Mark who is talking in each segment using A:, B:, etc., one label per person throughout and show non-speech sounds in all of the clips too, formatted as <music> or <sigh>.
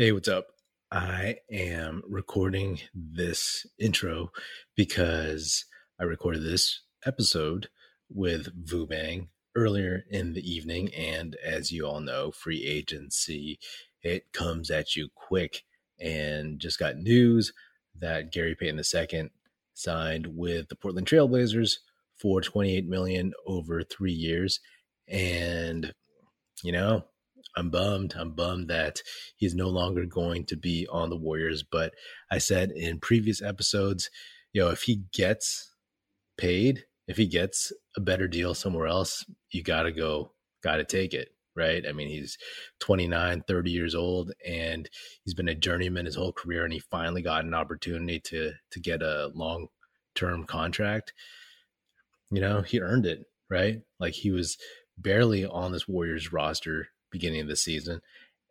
A: Hey, what's up? I am recording this intro because I recorded this episode with Vubang earlier in the evening. And as you all know, free agency, it comes at you quick. And just got news that Gary Payton II signed with the Portland Trailblazers for 28 million over three years. And, you know, I'm bummed. I'm bummed that he's no longer going to be on the Warriors. But I said in previous episodes, you know, if he gets paid, if he gets a better deal somewhere else, you got to go, got to take it. Right. I mean, he's 29, 30 years old, and he's been a journeyman his whole career. And he finally got an opportunity to, to get a long term contract. You know, he earned it. Right. Like he was barely on this Warriors roster beginning of the season.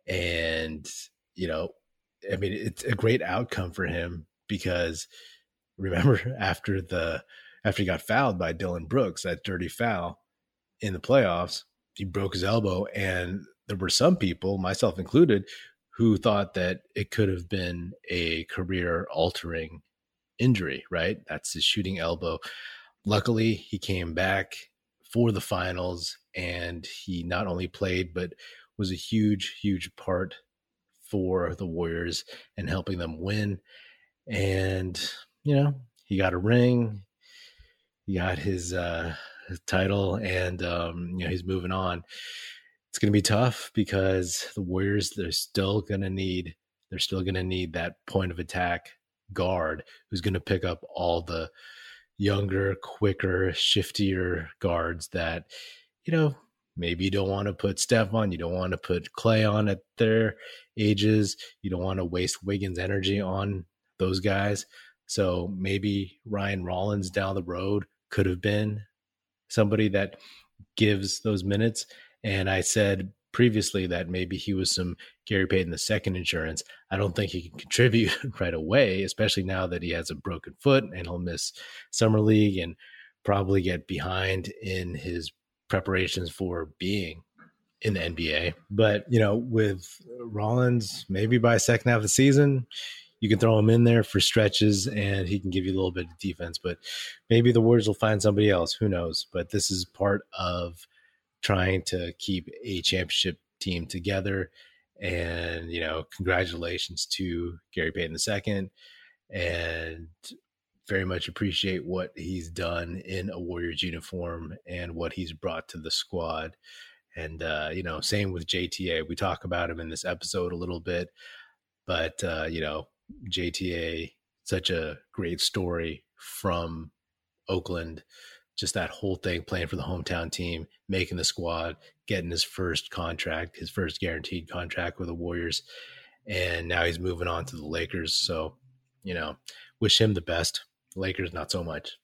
A: And, you know, I mean, it's a great outcome for him because remember <laughs> after the after he got fouled by Dillon Brooks, that dirty foul in the playoffs, he broke his elbow. And there were some people, myself included, who thought that it could have been a career altering injury, right? That's his shooting elbow. Luckily, he came back for the finals and he not only played but was a huge huge part for the warriors and helping them win. And you know he got a ring he got his uh title and um you know he's moving on. It's going to be tough because the warriors they're still going to need they're still going to need that point of attack guard who's going to pick up all the younger, quicker, shiftier guards that, you know, maybe you don't want to put Steph on, you don't want to put Clay on at their ages, you don't want to waste Wiggins' energy on those guys. So maybe Ryan Rollins down the road could have been somebody that gives those minutes. And I said previously that maybe he was some Gary Payton the second insurance. I don't think he can contribute <laughs> right away, especially now that he has a broken foot and he'll miss summer league and probably get behind in his preparations for being in the NBA. But you know, with Rollins, maybe by second half of the season, you can throw him in there for stretches and he can give you a little bit of defense. But maybe the Warriors will find somebody else. Who knows? But this is part of trying to keep a championship team together. And, you know, congratulations to Gary Payton II and very much appreciate what he's done in a Warriors uniform and what he's brought to the squad. And, uh, you know, same with JTA. We talk about him in this episode a little bit, but, uh, you know, JTA, such a great story from Oakland just that whole thing playing for the hometown team, making the squad, getting his first contract, his first guaranteed contract with the Warriors. And now he's moving on to the Lakers. So, you know, wish him the best. Lakers, not so much.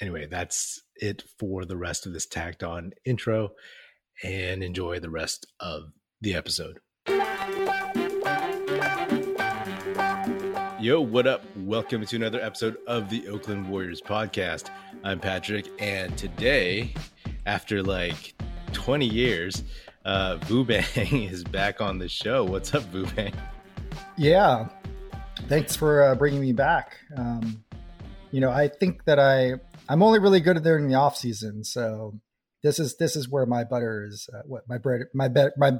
A: Anyway, that's it for the rest of this tacked on intro and enjoy the rest of the episode. Yo, what up? Welcome to another episode of the Oakland Warriors podcast. I'm Patrick, and today, after like 20 years, uh, <laughs> Vubang is back on the show. What's up, Vubang?
B: Yeah, thanks for uh, bringing me back. Um, you know, I think that I I'm only really good at during the off season, so this is this is where my butter is. Uh, what my bread, my be- my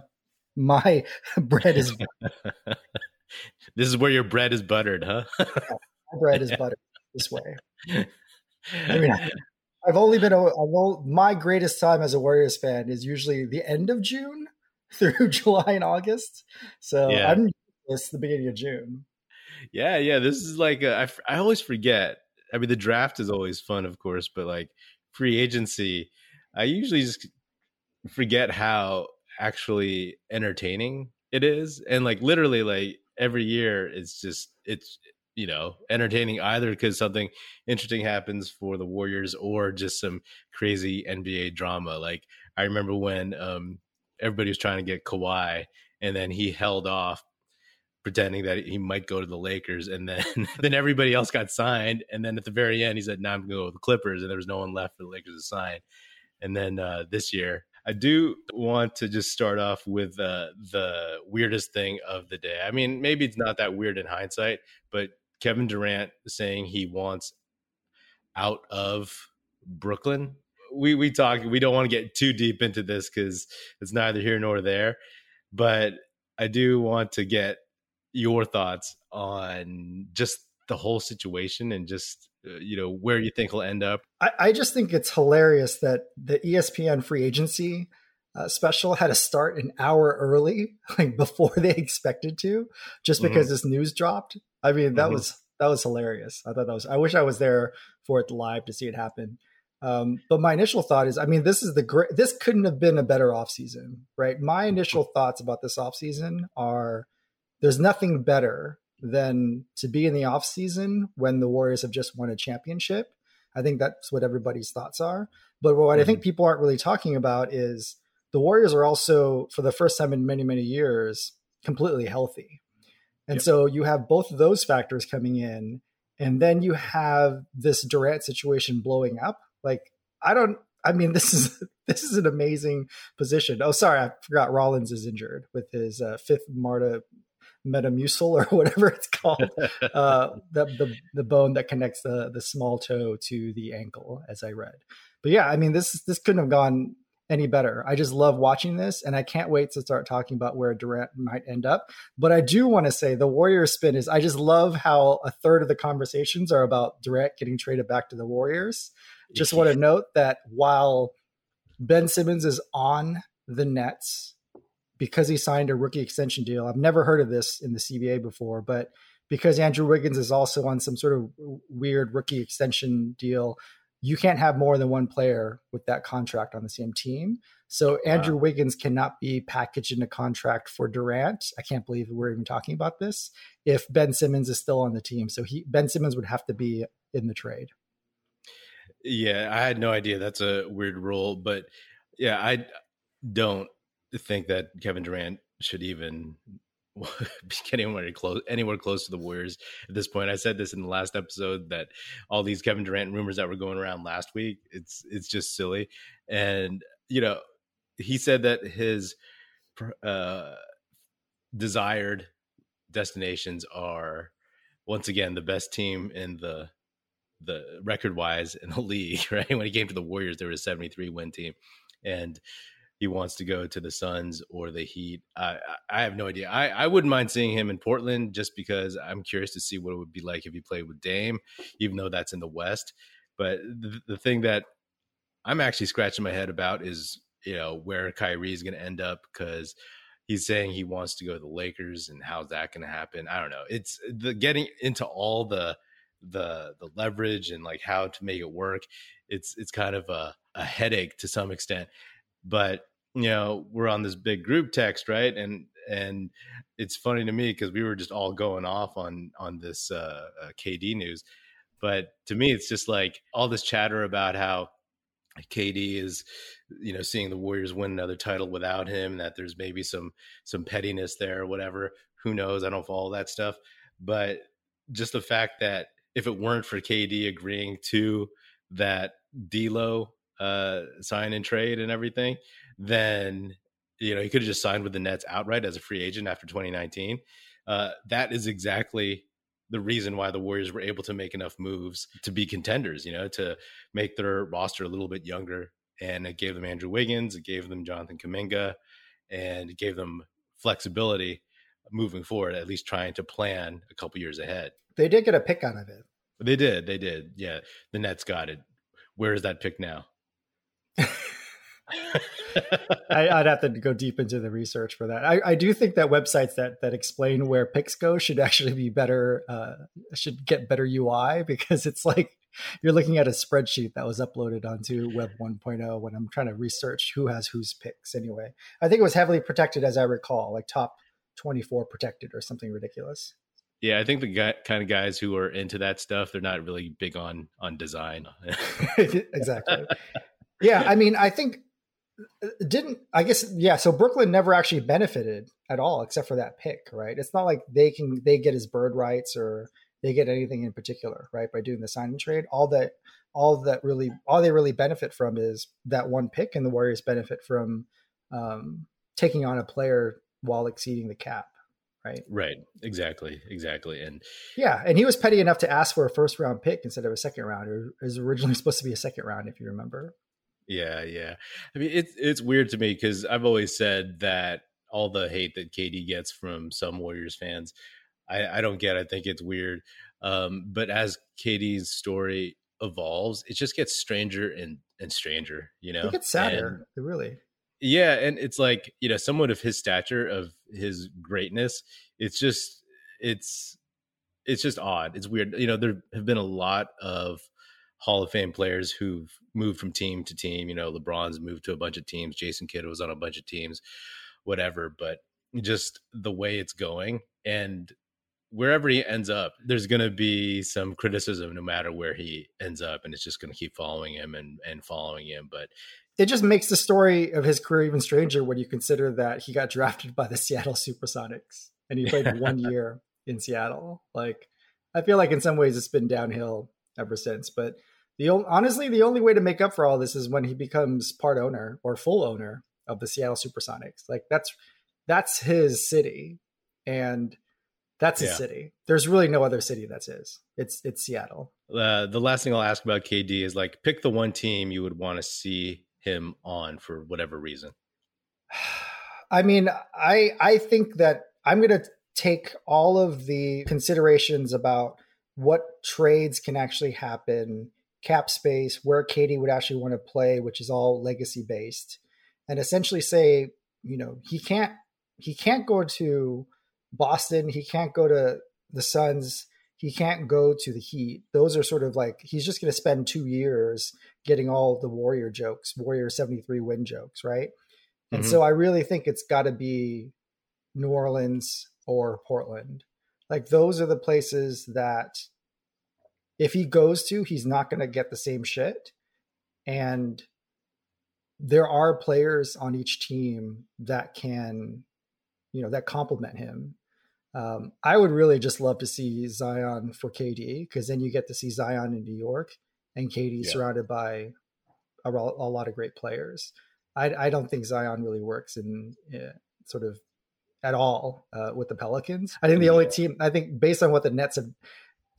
B: my <laughs> bread is. <laughs>
A: this is where your bread is buttered, huh?
B: yeah, my bread is buttered this way. <laughs> I mean, I've only been a, I've my greatest time as a Warriors fan is usually the end of June through July and August. So yeah. I'm it's the beginning of June.
A: Yeah, yeah. This is like a, I, I always forget. I mean, the draft is always fun, of course, but like free agency, I usually just forget how actually entertaining it is, and like literally, like every year it's just it's you know entertaining either because something interesting happens for the warriors or just some crazy nba drama like i remember when um everybody was trying to get Kawhi and then he held off pretending that he might go to the Lakers and then <laughs> then everybody else got signed and then at the very end he said now nah, I'm going to go with the Clippers and there was no one left for the Lakers to sign and then uh, this year I do want to just start off with uh, the weirdest thing of the day. I mean, maybe it's not that weird in hindsight, but Kevin Durant saying he wants out of Brooklyn. We we talk. We don't want to get too deep into this because it's neither here nor there. But I do want to get your thoughts on just the whole situation and just uh, you know where you think he'll end up.
B: I, I, just think it's hilarious that the ESPN free agency uh, special had to start an hour early, <laughs> like before they expected to, just because mm-hmm. this news dropped. I mean, that mm-hmm. was that was hilarious. I thought that was. I wish I was there for it live to see it happen. Um, but my initial thought is, I mean, this is the great. This couldn't have been a better offseason, right? My initial thoughts about this offseason are: there's nothing better than to be in the off season when the Warriors have just won a championship. I think that's what everybody's thoughts are. But what mm-hmm. I think mm-hmm. people aren't really talking about is the Warriors are also, for the first time in many, many years, completely healthy. And yep. so you have both of those factors coming in. And then you have this Durant situation blowing up. Like, I don't, I mean, <laughs> this is this is an amazing position. Oh, sorry, I forgot Rollins is injured with his uh, fifth Marta metamucil or <laughs> whatever it's called, <laughs> uh, the, the, the bone that connects the the small toe to the ankle, as I read. But yeah, I mean this this couldn't have gone any better. I just love watching this, and I can't wait to start talking about where Durant might end up. But I do want to say the Warriors spin is I just love how a third of the conversations are about Durant getting traded back to the Warriors. Just want to <laughs> note that while Ben Simmons is on the Nets, because he signed a rookie extension deal. I've never heard of this in the CBA before, but because Andrew Wiggins is also on some sort of weird rookie extension deal, you can't have more than one player with that contract on the same team. So Andrew wow. Wiggins cannot be packaged in a contract for Durant. I can't believe we're even talking about this. If Ben Simmons is still on the team, so he Ben Simmons would have to be in the trade.
A: Yeah, I had no idea that's a weird rule, but yeah, I don't think that Kevin Durant should even <laughs> be getting anywhere close anywhere close to the Warriors at this point. I said this in the last episode that all these Kevin Durant rumors that were going around last week, it's it's just silly. And you know, he said that his uh, desired destinations are once again the best team in the the record wise in the <laughs> league. Right when he came to the Warriors, there was a seventy three win team, and he wants to go to the Suns or the Heat. I, I have no idea. I, I wouldn't mind seeing him in Portland just because I'm curious to see what it would be like if he played with Dame, even though that's in the West. But the, the thing that I'm actually scratching my head about is, you know, where Kyrie is going to end up because he's saying he wants to go to the Lakers and how's that going to happen? I don't know. It's the getting into all the the the leverage and like how to make it work. It's it's kind of a, a headache to some extent. But you know we're on this big group text right and and it's funny to me because we were just all going off on on this uh, uh, kd news but to me it's just like all this chatter about how KD is, you know, seeing the Warriors win another title without him. That there's maybe some some pettiness there, or whatever. Who knows? I don't follow that stuff, but just the fact that if it weren't for KD agreeing to that D'Lo uh, sign and trade and everything, then you know he could have just signed with the Nets outright as a free agent after 2019. Uh, that is exactly the reason why the Warriors were able to make enough moves to be contenders. You know, to make their roster a little bit younger, and it gave them Andrew Wiggins, it gave them Jonathan Kuminga, and it gave them flexibility moving forward. At least trying to plan a couple years ahead.
B: They did get a pick out of it.
A: They did. They did. Yeah, the Nets got it. Where is that pick now? <laughs>
B: I, would have to go deep into the research for that. I, I, do think that websites that that explain where picks go should actually be better, uh, should get better UI <laughs> because it's like you're looking at a spreadsheet that was uploaded onto Web 1.0 when I'm trying to research who has whose picks. Anyway, I think it was heavily protected, as I recall, like top 24 protected or something ridiculous.
A: Yeah, I think the guy, kind of guys who are into that stuff, they're not really big on on design. <laughs>
B: exactly. Yeah, I mean, I think didn't I guess yeah. So Brooklyn never actually benefited at all, except for that pick, right? It's not like they can they get his bird rights or they get anything in particular, right? By doing the sign and trade, all that all that really all they really benefit from is that one pick, and the Warriors benefit from um, taking on a player while exceeding the cap, right?
A: Right. Exactly. Exactly. And
B: yeah, and he was petty enough to ask for a first round pick instead of a second round. It was originally supposed to be a second round, if you remember.
A: Yeah, yeah. I mean, it's it's weird to me because I've always said that all the hate that KD gets from some Warriors fans, I, I don't get. I think it's weird. Um, but as KD's story evolves, it just gets stranger and and stranger. You know,
B: it gets sadder. And, really.
A: Yeah, and it's like you know, someone of his stature, of his greatness, it's just it's it's just odd. It's weird. You know, there have been a lot of Hall of Fame players who've moved from team to team. You know, LeBron's moved to a bunch of teams. Jason Kidd was on a bunch of teams, whatever. But just the way it's going, and wherever he ends up, there's going to be some criticism no matter where he ends up, and it's just going to keep following him and and following him. But
B: it just makes the story of his career even stranger when you consider that he got drafted by the Seattle Supersonics and he played <laughs> one year in Seattle. Like, I feel like in some ways it's been downhill ever since. But the honestly, the only way to make up for all this is when he becomes part owner or full owner of the Seattle Supersonics. Like that's that's his city, and that's his yeah. city. There's really no other city that's his. It's it's Seattle.
A: Uh, the last thing I'll ask about KD is like pick the one team you would want to see him on for whatever reason? <sighs>
B: I mean, I I think that I'm going to take all of the considerations about what trades can actually happen, cap space, where KD would actually want to play, which is all legacy based, and essentially say, you know, he can't he can't go to Boston, he can't go to the Suns, he can't go to the Heat. Those are sort of like he's just going to spend two years getting all the Warrior jokes, Warrior 73 win jokes, right? Mm-hmm. And so I really think it's got to be New Orleans or Portland. Like those are the places that if he goes to, he's not going to get the same shit. And there are players on each team that can, you know, that complement him um, I would really just love to see Zion for KD because then you get to see Zion in New York and KD yeah. surrounded by a, a, lot of great players. I, I, don't think Zion really works in uh, sort of at all uh, with the Pelicans. I think the only team I think based on what the Nets have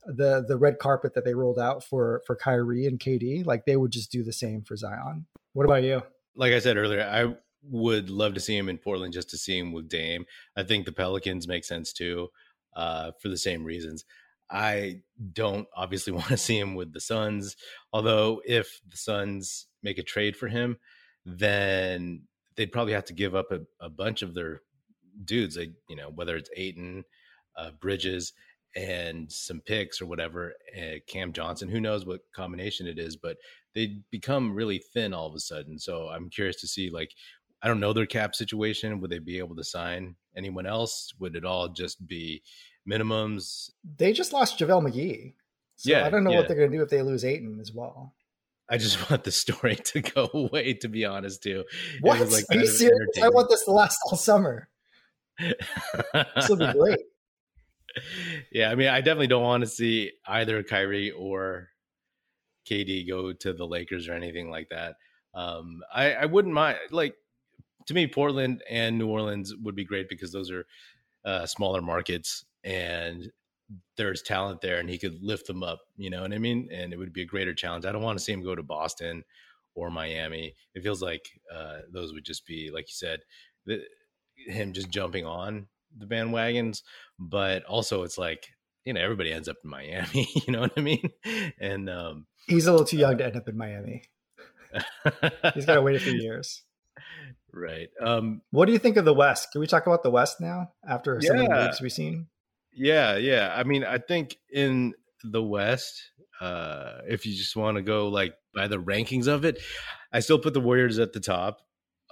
B: the the red carpet that they rolled out for for Kyrie and KD, like they would just do the same for Zion. What about you?
A: Like I said earlier, I would love to see him in Portland just to see him with Dame. I think the Pelicans make sense too, uh, for the same reasons. I don't obviously <laughs> want to see him with the Suns, although if the Suns make a trade for him, then they'd probably have to give up a, a bunch of their dudes. Like you know, whether it's Ayton, uh, Bridges, and some picks or whatever, uh, Cam Johnson. Who knows what combination it is, but they become really thin all of a sudden. So I'm curious to see like I don't know their cap situation. Would they be able to sign anyone else? Would it all just be minimums?
B: They just lost JaVale McGee. So yeah, I don't know yeah. what they're going to do if they lose Ayton as well.
A: I just <laughs> want the story to go <laughs> away, to be honest, too.
B: What? Like Are you serious? I want this to last all summer. This will be great. <laughs>
A: Yeah, I mean, I definitely don't want to see either Kyrie or KD go to the Lakers or anything like that. Um, I, I wouldn't mind, like, to me, Portland and New Orleans would be great because those are uh, smaller markets and there's talent there and he could lift them up, you know what I mean? And it would be a greater challenge. I don't want to see him go to Boston or Miami. It feels like uh, those would just be, like you said, the, him just jumping on the bandwagons. But also, it's like, you know, everybody ends up in Miami, <laughs> you know what I mean? And um,
B: he's a little too young uh, to end up in Miami. <laughs> he's got to wait a few years.
A: Right. Um,
B: what do you think of the West? Can we talk about the West now after yeah, some of the moves we've seen?
A: Yeah, yeah. I mean, I think in the West, uh, if you just want to go like by the rankings of it, I still put the Warriors at the top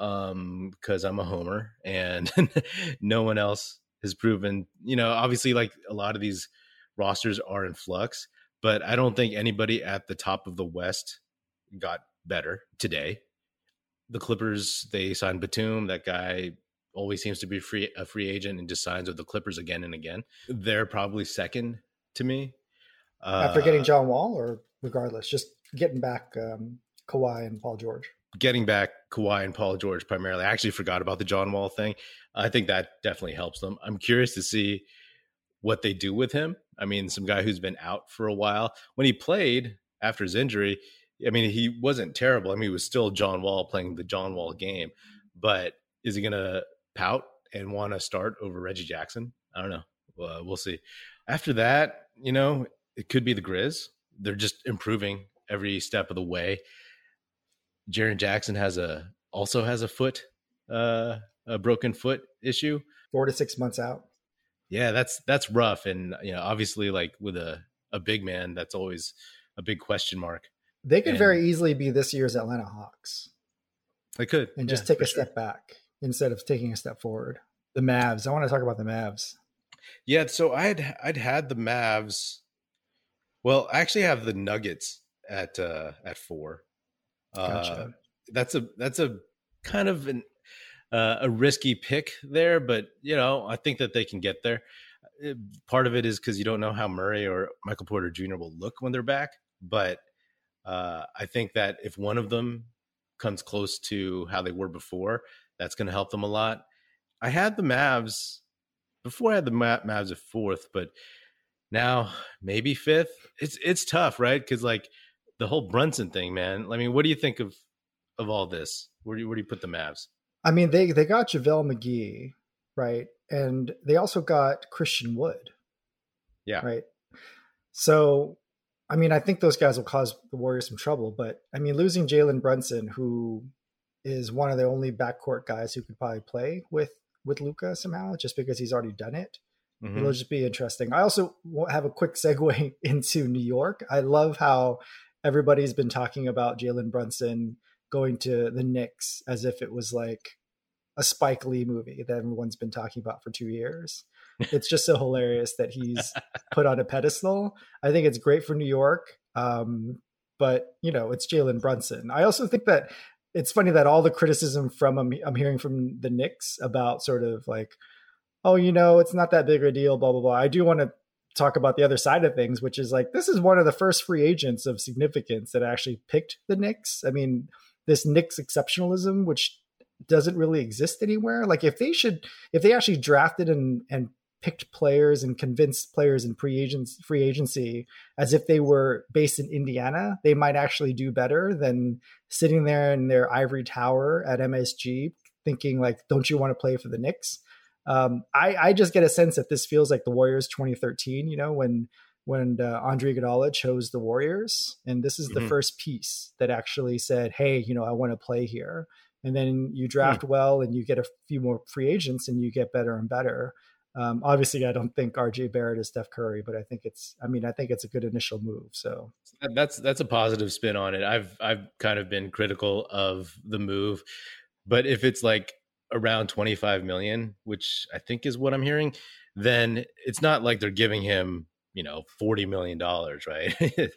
A: um, because I'm a homer and <laughs> no one else has proven, you know, obviously like a lot of these rosters are in flux, but I don't think anybody at the top of the West got better today the Clippers, they signed Batum. That guy always seems to be free a free agent and just signs with the Clippers again and again. They're probably second to me.
B: Uh, After getting John Wall, or regardless, just getting back um, Kawhi and Paul George.
A: Getting back Kawhi and Paul George primarily. I actually forgot about the John Wall thing. I think that definitely helps them. I'm curious to see what they do with him. I mean, some guy who's been out for a while. When he played after his injury, I mean, he wasn't terrible. I mean, he was still John Wall playing the John Wall game. But is he going to pout and want to start over Reggie Jackson? I don't know. Uh, we'll see. After that, you know, it could be the Grizz. They're just improving every step of the way. Jaren Jackson has a also has a foot, uh, a broken foot issue.
B: Four to six months out.
A: Yeah, that's that's rough, and you know, obviously, like with a a big man, that's always a big question mark.
B: They could and, very easily be this year's Atlanta Hawks.
A: They could,
B: and just yeah, take a sure. step back instead of taking a step forward. The Mavs. I want to talk about the Mavs.
A: Yeah, so I'd I'd had the Mavs. Well, I actually have the Nuggets at uh at four. Gotcha. Uh, that's a that's a kind of an uh, a risky pick there, but you know I think that they can get there. Uh, part of it is because you don't know how Murray or Michael Porter Jr. will look when they're back, but uh, I think that if one of them comes close to how they were before, that's going to help them a lot. I had the Mavs before. I had the Mavs at fourth, but now maybe fifth. It's it's tough, right? Because like the whole Brunson thing, man. I mean, what do you think of of all this? Where do you where do you put the Mavs?
B: I mean, they they got JaVale McGee, right? And they also got Christian Wood.
A: Yeah.
B: Right. So I mean, I think those guys will cause the Warriors some trouble, but I mean, losing Jalen Brunson, who is one of the only backcourt guys who could probably play with with Luka somehow, just because he's already done it. Mm-hmm. It'll just be interesting. I also have a quick segue <laughs> into New York. I love how everybody's been talking about Jalen Brunson going to the Knicks as if it was like a Spike Lee movie that everyone's been talking about for two years. <laughs> It's just so hilarious that he's put on a pedestal. I think it's great for New York. Um, but you know, it's Jalen Brunson. I also think that it's funny that all the criticism from I'm, I'm hearing from the Knicks about sort of like, oh, you know, it's not that big of a deal, blah blah blah. I do want to talk about the other side of things, which is like this is one of the first free agents of significance that actually picked the Knicks. I mean, this Knicks exceptionalism, which doesn't really exist anywhere. Like if they should, if they actually drafted and and picked players and convinced players in free agents free agency as if they were based in Indiana, they might actually do better than sitting there in their ivory tower at MSG thinking like, don't you want to play for the Knicks? Um, I, I just get a sense that this feels like the Warriors 2013, you know, when when uh, Andre Iguodala chose the Warriors, and this is the mm-hmm. first piece that actually said, "Hey, you know, I want to play here." And then you draft mm-hmm. well, and you get a few more free agents, and you get better and better. Um, obviously, I don't think RJ Barrett is Steph Curry, but I think it's. I mean, I think it's a good initial move. So
A: that's that's a positive spin on it. I've I've kind of been critical of the move, but if it's like around 25 million, which I think is what I'm hearing, then it's not like they're giving him, you know, 40 million dollars, right? <laughs>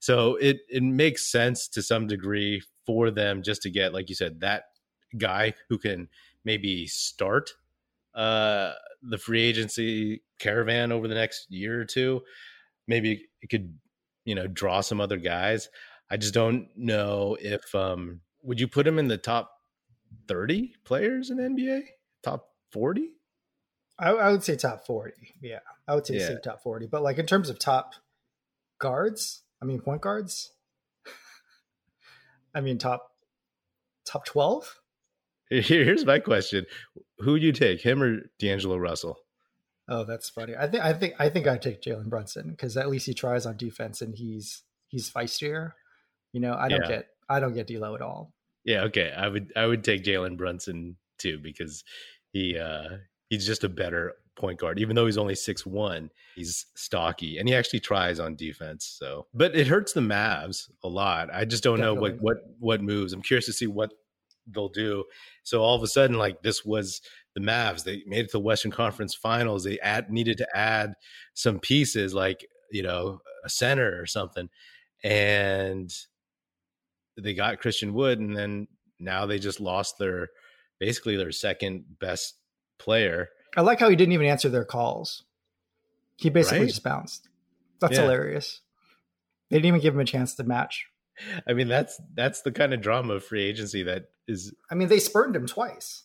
A: so it it makes sense to some degree for them just to get like you said that guy who can maybe start uh the free agency caravan over the next year or two. Maybe it could, you know, draw some other guys. I just don't know if um would you put him in the top 30 players in NBA? Top 40?
B: I, I, would say top 40. Yeah. I would say, yeah. say top 40. But like in terms of top guards, I mean point guards. <laughs> I mean top top 12?
A: Here's my question. Who do you take, him or D'Angelo Russell?
B: Oh, that's funny. I think I think I think I take Jalen Brunson because at least he tries on defense and he's he's feistier. You know, I don't yeah. get I don't get D'Lo at all.
A: Yeah, okay. I would I would take Jalen Brunson too because he uh he's just a better point guard. Even though he's only six one, he's stocky and he actually tries on defense. So but it hurts the Mavs a lot. I just don't Definitely. know what what what moves. I'm curious to see what they'll do. So all of a sudden, like this was the Mavs. They made it to the Western Conference Finals. They add needed to add some pieces, like you know a center or something, and they got Christian Wood, and then now they just lost their basically their second best player.
B: I like how he didn't even answer their calls. He basically right? just bounced. That's yeah. hilarious. They didn't even give him a chance to match.
A: I mean, that's that's the kind of drama of free agency that is.
B: I mean, they spurned him twice.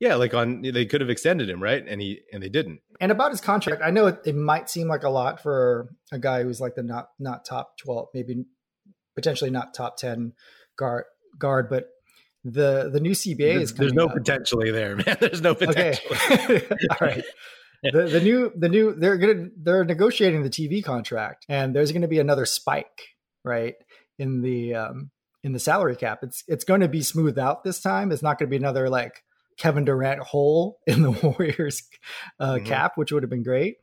A: Yeah, like on they could have extended him, right? And he and they didn't.
B: And about his contract, I know it, it might seem like a lot for a guy who's like the not not top twelve, maybe potentially not top ten guard guard, but the the new CBA there's, is
A: there's no up. potentially there, man. <laughs> There's no potential. Okay. <laughs>
B: All right. The, the new the new they're gonna they're negotiating the TV contract, and there's going to be another spike, right? In the um in the salary cap, it's it's going to be smoothed out this time. It's not going to be another like Kevin Durant hole in the <laughs> Warriors uh, mm-hmm. cap, which would have been great.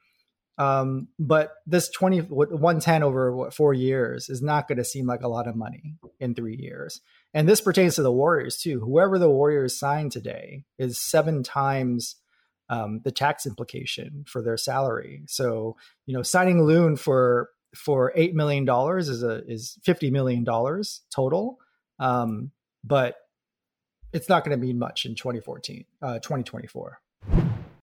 B: Um, but this 20, 110 over what, four years is not going to seem like a lot of money in three years. And this pertains to the Warriors too. Whoever the Warriors sign today is seven times um, the tax implication for their salary. So, you know, signing Loon for for eight million dollars is a is fifty million dollars total. Um, but it's not going to mean much in 2014, uh, 2024.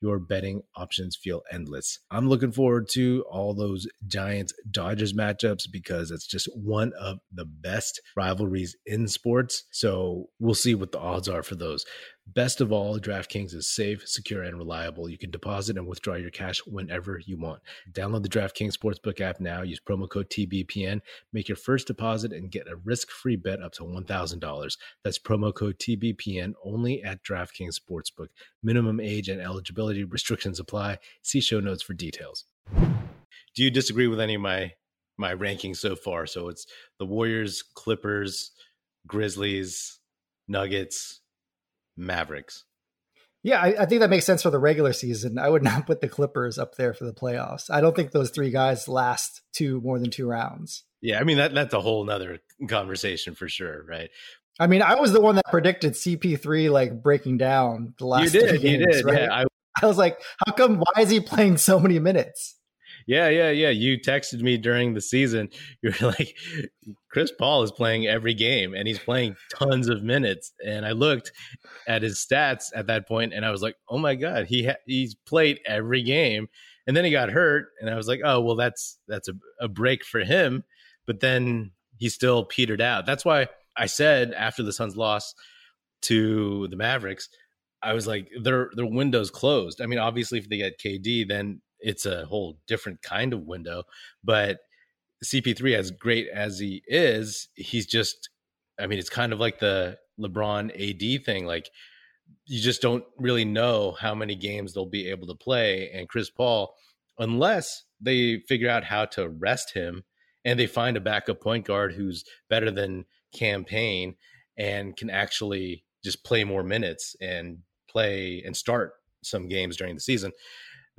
A: your betting options feel endless. I'm looking forward to all those Giants Dodgers matchups because it's just one of the best rivalries in sports. So we'll see what the odds are for those. Best of all, DraftKings is safe, secure, and reliable. You can deposit and withdraw your cash whenever you want. Download the DraftKings Sportsbook app now. Use promo code TBPN. Make your first deposit and get a risk-free bet up to $1,000. That's promo code TBPN only at DraftKings Sportsbook. Minimum age and eligibility restrictions apply. See show notes for details. Do you disagree with any of my my rankings so far? So it's the Warriors, Clippers, Grizzlies, Nuggets, Mavericks.
B: Yeah, I, I, think that makes sense for the regular season. I would <laughs> not put the Clippers up there for the playoffs. I don't think those three guys last two more than two rounds.
A: Yeah, I mean that that's a whole nother conversation for sure, right?
B: I mean, I was the one that predicted CP3 like breaking down the last. You did, games, you did. Right? Yeah, I, <laughs> I was like, how come? Why is he playing so many minutes?
A: Yeah, yeah, yeah. You texted me during the season. <laughs> You're like, Chris Paul is playing every game and he's playing tons of minutes. And I looked at his stats at that point and I was like, oh my God, he ha- he's played every game. And then he got hurt. And I was like, oh, well, that's that's a, a break for him. But then he still petered out. That's why I said after the Suns lost to the Mavericks, I was like, their their window's closed. I mean, obviously, if they get KD, then it's a whole different kind of window. But CP3, as great as he is, he's just, I mean, it's kind of like the LeBron AD thing. Like, you just don't really know how many games they'll be able to play. And Chris Paul, unless they figure out how to rest him and they find a backup point guard who's better than Cam Payne and can actually just play more minutes and play and start some games during the season,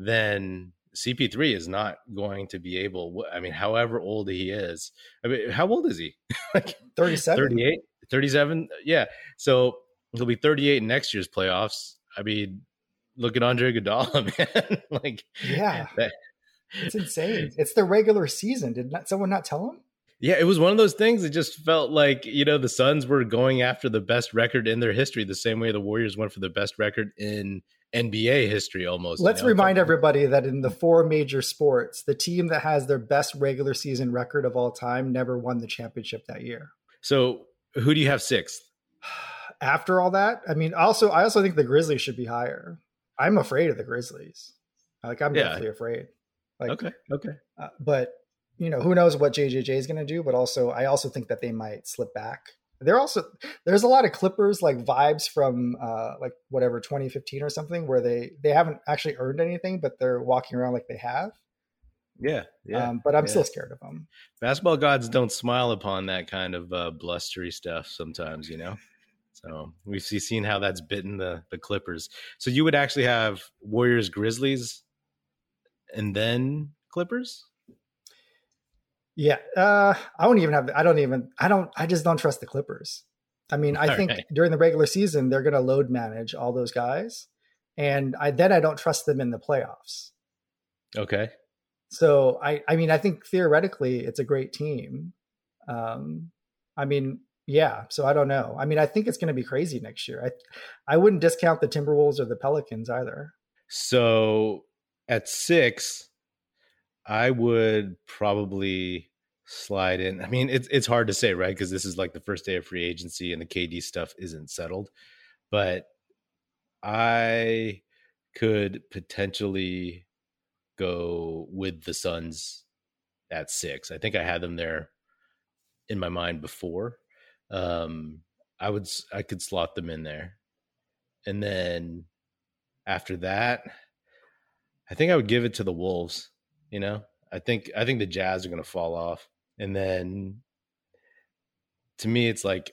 A: then CP3 is not going to be able. I mean, however old he is, I mean, how old is he? <laughs>
B: like 37,
A: 38, 37. Yeah. So he'll be 38 in next year's playoffs. I mean, look at Andre Iguodala, <laughs> man. like,
B: yeah, that, it's insane. It's the regular season. Did not someone not tell him?
A: Yeah, it was one of those things. It just felt like you know the Suns were going after the best record in their history, the same way the Warriors went for the best record in NBA history almost.
B: Let's remind everybody that in the four major sports, the team that has their best regular season record of all time never won the championship that year.
A: So, who do you have sixth? <sighs>
B: After all that, I mean, also I also think the Grizzlies should be higher. I'm afraid of the Grizzlies. Like I'm yeah. definitely afraid. Like
A: okay, okay,
B: uh, but you know who knows what JJJ is going to do. But also, I also think that they might slip back they're also there's a lot of clippers like vibes from uh like whatever 2015 or something where they they haven't actually earned anything but they're walking around like they have.
A: Yeah yeah
B: um, but i'm
A: yeah.
B: still scared of them.
A: Basketball gods don't smile upon that kind of uh, blustery stuff sometimes you know? So we've seen how that's bitten the the clippers. So you would actually have warriors grizzlies and then clippers
B: Yeah, uh, I don't even have. I don't even. I don't. I just don't trust the Clippers. I mean, I all think right. during the regular season they're going to load manage all those guys, and I then I don't trust them in the playoffs.
A: Okay.
B: So I, I mean, I think theoretically it's a great team. Um, I mean, yeah. So I don't know. I mean, I think it's going to be crazy next year. I, I wouldn't discount the Timberwolves or the Pelicans either.
A: So at six, I would probably slide in. I mean, it's it's hard to say, right? Because this is like the first day of free agency and the KD stuff isn't settled. But I could potentially go with the Suns at six. I think I had them there in my mind before. Um, I would I could slot them in there, and then after that, I think I would give it to the Wolves. You know, I think I think the Jazz are going to fall off, and then to me, it's like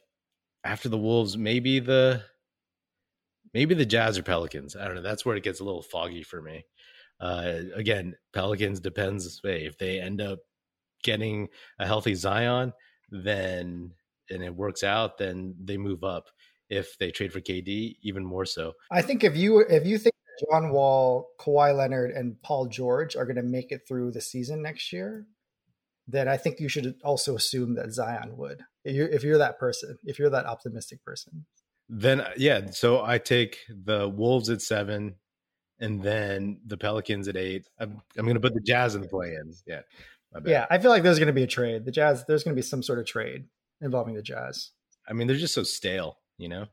A: after the Wolves, maybe the maybe the Jazz or Pelicans. I don't know. That's where it gets a little foggy for me. Uh, again, Pelicans depends. Hey, if they end up getting a healthy Zion, then and it works out, then they move up. If they trade for KD, even more so.
B: I think if you if you think John Wall, Kawhi Leonard, and Paul George are going to make it through the season next year, then I think you should also assume that Zion would. If you're, if you're that person, if you're that optimistic person,
A: then uh, yeah. So I take the Wolves at seven, and then the Pelicans at eight. I'm, I'm going to put the Jazz in the play-in. Yeah,
B: yeah. I feel like there's going to be a trade. The Jazz. There's going to be some sort of trade involving the Jazz.
A: I mean, they're just so stale, you know.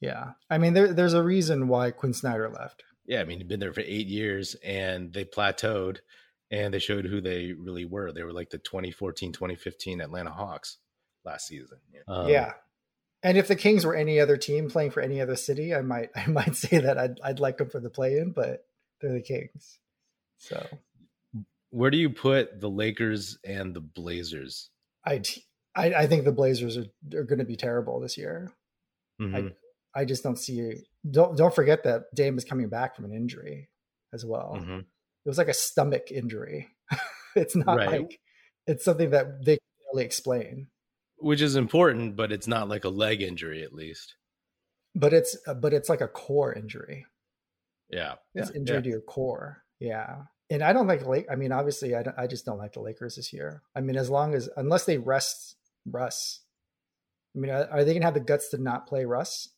B: Yeah, I mean, there, there's a reason why Quin Snyder left.
A: Yeah, I mean, he'd been there for eight years, and they plateaued, and they showed who they really were. They were like the 2014, 2015 Atlanta Hawks last season.
B: Um, yeah, and if the Kings were any other team playing for any other city, I might <laughs> I might say that I'd I'd like them for the play in, but they're the Kings. So
A: where do you put the Lakers and the Blazers?
B: I I, I think the Blazers are, are going to be terrible this year. Mm-hmm. I I just don't see. Don't don't forget that Dame is coming back from an injury as well. Mm-hmm. It was like a stomach injury. <laughs> it's not right. like it's something that they can really explain
A: which is important, but it's not like a leg injury, at least.
B: But it's but it's like a core injury.
A: Yeah,
B: it's yeah. injury yeah. to your core. Yeah, and I don't like Lake. I mean, obviously, I I just don't like the Lakers this year. I mean, as long as unless they rest Russ, I mean, are they gonna have the guts to not play Russ?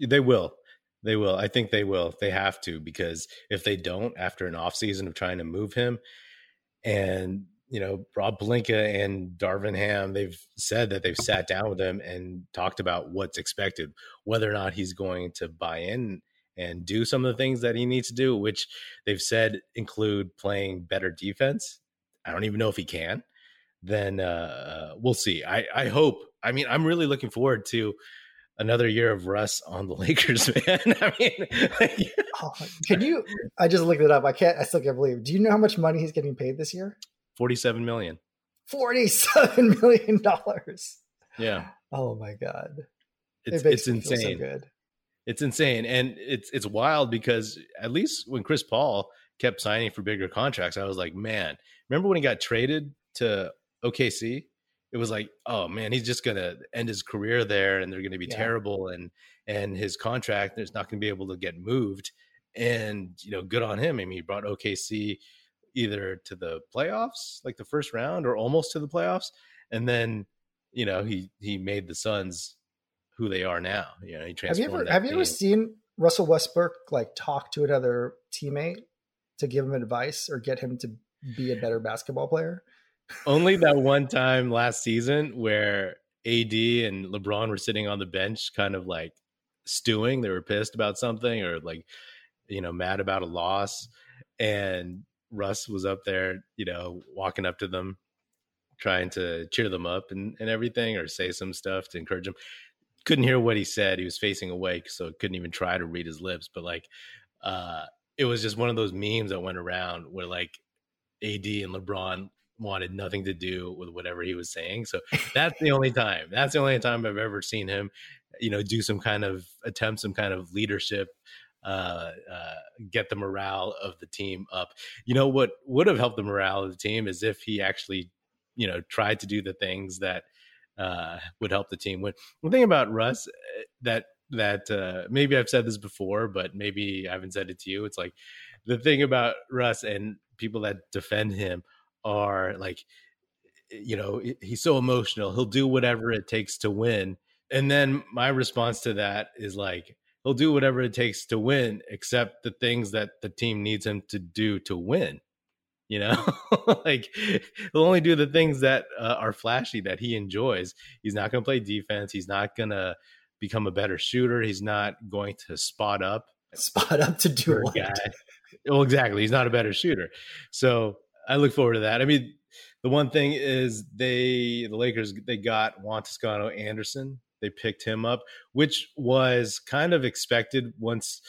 A: They will. They will. I think they will. They have to because if they don't, after an off season of trying to move him, and you know, Rob Pelinka and Darvin Ham, they've said that they've sat down with him and talked about what's expected, whether or not he's going to buy in and do some of the things that he needs to do, which they've said include playing better defense. I don't even know if he can. Then uh, we'll see. I, I hope. I mean, I'm really looking forward to another year of Russ on the <laughs> Lakers, man. <laughs> I mean,
B: like, oh, can you? I just looked it up. I can't. I still can't believe. Do you know how much money he's getting paid this year?
A: 47 million.
B: 47 <laughs> million dollars.
A: Yeah.
B: Oh my god.
A: It's it it's insane. So good. It's insane and it's it's wild because at least when Chris Paul kept signing for bigger contracts, I was like, man, remember when he got traded to OKC? It was like, oh man, he's just gonna end his career there, and they're gonna be yeah. terrible, and and his contract is not gonna be able to get moved. And you know, good on him. I mean, he brought OKC either to the playoffs, like the first round, or almost to the playoffs, and then you know he he made the Suns who they are now. You know, he
B: transformed. Have you ever have you ever seen Russell Westbrook like talk to another teammate to give him advice or get him to be a better basketball player?
A: Only that one time last season where AD and LeBron were sitting on the bench, kind of like stewing. They were pissed about something or like, you know, mad about a loss. And Russ was up there, you know, walking up to them, trying to cheer them up and, and everything, or say some stuff to encourage them. Couldn't hear what he said. He was facing away, so couldn't even try to read his lips. But like, uh, it was just one of those memes that went around where like AD and LeBron wanted nothing to do with whatever he was saying. So <laughs> that's the only time. That's the only time I've ever seen him, you know, do some kind of attempt, some kind of leadership uh, uh, get the morale of the team up. You know what would have helped the morale of the team is if he actually, you know tried to do the things that uh, would help the team win. The thing about Russ uh, that that uh, maybe I've said this before, but maybe I haven't said it to you. It's like the thing about Russ and people that defend him are like, you know, he's so emotional. He'll do whatever it takes to win. And then my response to that is like, he'll do whatever it takes to win, except the things that the team needs him to do to win. You know, <laughs> like he'll only do the things that uh, are flashy that he enjoys. He's not going to play defense. He's not going to become a better shooter. He's not going to spot up.
B: Spot up to do what? Guy.
A: Well, exactly. He's not a better shooter. So I look forward to that. I mean, the one thing is they the Lakers they got Juan Toscano Anderson. They picked him up, which was kind of expected once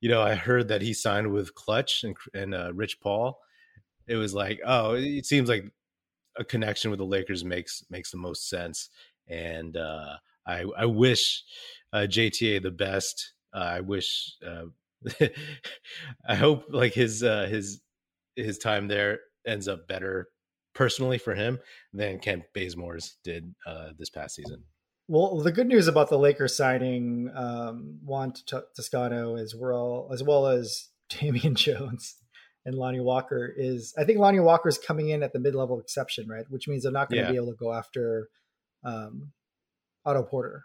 A: you know I heard that he signed with Klutch and, and uh, Rich Paul. It was like, oh, it seems like a connection with the Lakers makes makes the most sense. And uh, I I wish uh, JTA the best. Uh, I wish uh, <laughs> I hope like his uh, his his time there ends up better personally for him than Kent Bazemore's did uh, this past season.
B: Well, the good news about the Lakers signing um, Juan Toscano as well as well as <laughs> Damian Jones and Lonnie Walker is I think Lonnie Walker is coming in at the mid level exception, right? Which means they're not going to yeah. be able to go after um, Otto Porter.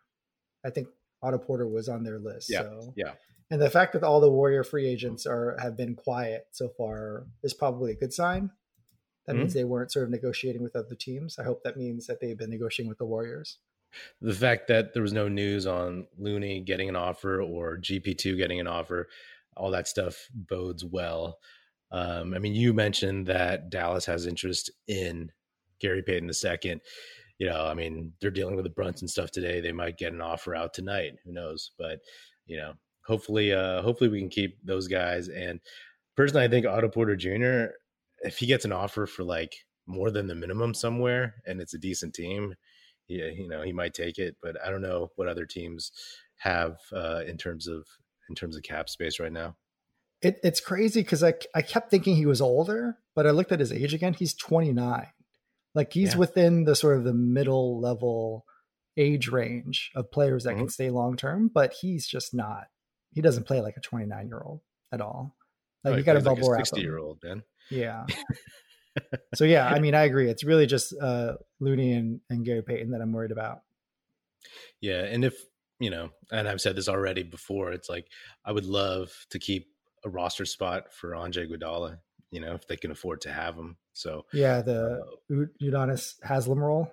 B: I think Otto Porter was on their list.
A: Yeah.
B: So.
A: Yeah.
B: And the fact that all the Warrior free agents are have been quiet so far is probably a good sign. That mm-hmm. means they weren't sort of negotiating with other teams. I hope that means that they've been negotiating with the Warriors.
A: The fact that there was no news on Looney getting an offer or GP2 getting an offer, all that stuff bodes well. Um, I mean, you mentioned that Dallas has interest in Gary Payton II you know, I mean, they're dealing with the Brunson stuff today. They might get an offer out tonight. Who knows? But you know, hopefully, uh, hopefully we can keep those guys. And personally, I think Otto Porter Jr. If he gets an offer for like more than the minimum somewhere, and it's a decent team, yeah, you know, he might take it. But I don't know what other teams have uh, in terms of in terms of cap space right now.
B: It, it's crazy because I I kept thinking he was older, but I looked at his age again. He's 29. Like he's yeah. within the sort of the middle level age range of players that mm-hmm. can stay long term, but he's just not. He doesn't play like a 29 year old at all. Like oh, you got to bubble
A: like 60 year old then.
B: Yeah. <laughs> so yeah, I mean, I agree. It's really just uh, Looney and, and Gary Payton that I'm worried about.
A: Yeah, and if you know, and I've said this already before, it's like I would love to keep a roster spot for Andre Iguodala. You know, if they can afford to have him. So
B: yeah, the uh, Udonis Haslem role.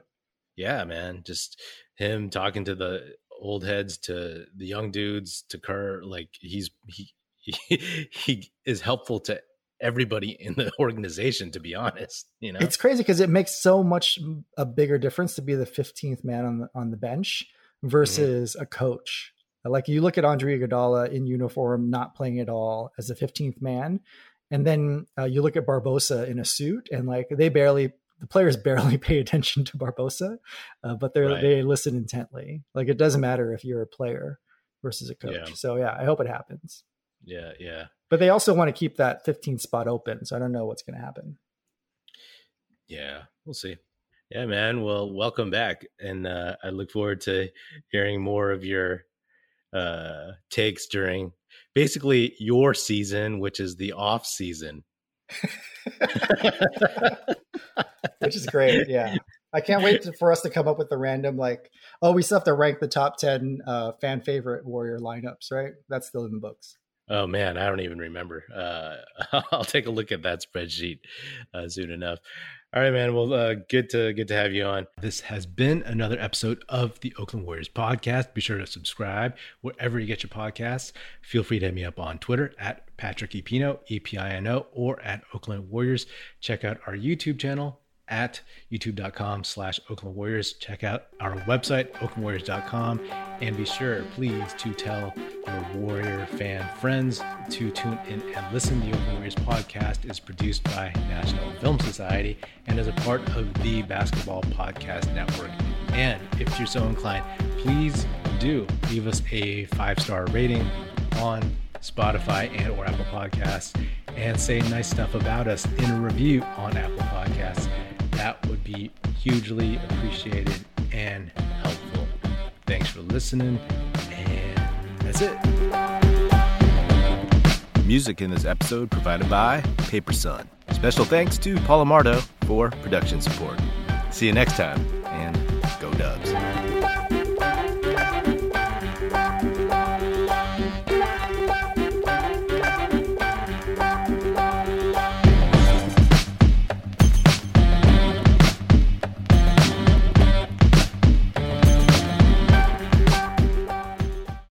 A: Yeah, man, just him talking to the old heads, to the young dudes, to Kerr. Like he's he <laughs> he, he is helpful to everybody in the <laughs> organization. To be honest, you know,
B: it's crazy because it makes so much a bigger difference to be the fifteenth man on the on the bench mm-hmm. versus mm-hmm. a coach. Like you look at Andre Iguodala in uniform, not playing at all as a 15th man, and then uh, you look at Barbosa in a suit, and like they barely, the players <laughs> barely pay attention to Barbosa, uh, but they right. they listen intently. Like it doesn't matter if you're a player versus a coach. Yeah. So yeah, I hope it happens.
A: Yeah, yeah.
B: But they also want to keep that 15 spot open, so I don't know what's going to happen.
A: Yeah, we'll see. Yeah, man. Well, welcome back, and uh, I look forward to hearing more of your uh, takes during basically your season, which is the off season. <laughs>
B: which is great. Yeah. I can't wait to, for us to come up with the random, like, oh, we still have to rank the top 10 uh, fan favorite Warrior lineups, right? That's still in the books.
A: Oh, man. I don't even remember. Uh, <laughs> I'll take a look at that spreadsheet uh, soon enough. All right, man. Well, uh, good to good to have you on. This has been another episode of the Oakland Warriors podcast. Be sure to subscribe wherever you get your podcasts. Feel free to hit me up on Twitter at Patrick Epino, E P I N O, or at Oakland Warriors. Check out our YouTube channel at youtube.com slash Oakland Warriors. Check out our website, oaklandwarriors.com, and be sure, please, to tell your Warrior fan friends to tune in and listen. The Oakland Warriors podcast is produced by National Film Society and is a part of the Basketball Podcast Network. And if you're so inclined, please do leave us a five-star rating on Spotify and or Apple Podcasts and say nice stuff about us in a review on Apple Podcasts that would be hugely appreciated and helpful. Thanks for listening, and that's it. Music in this episode provided by Paper Sun. Special thanks to Paul Amardo for production support. See you next time, and go Dubs.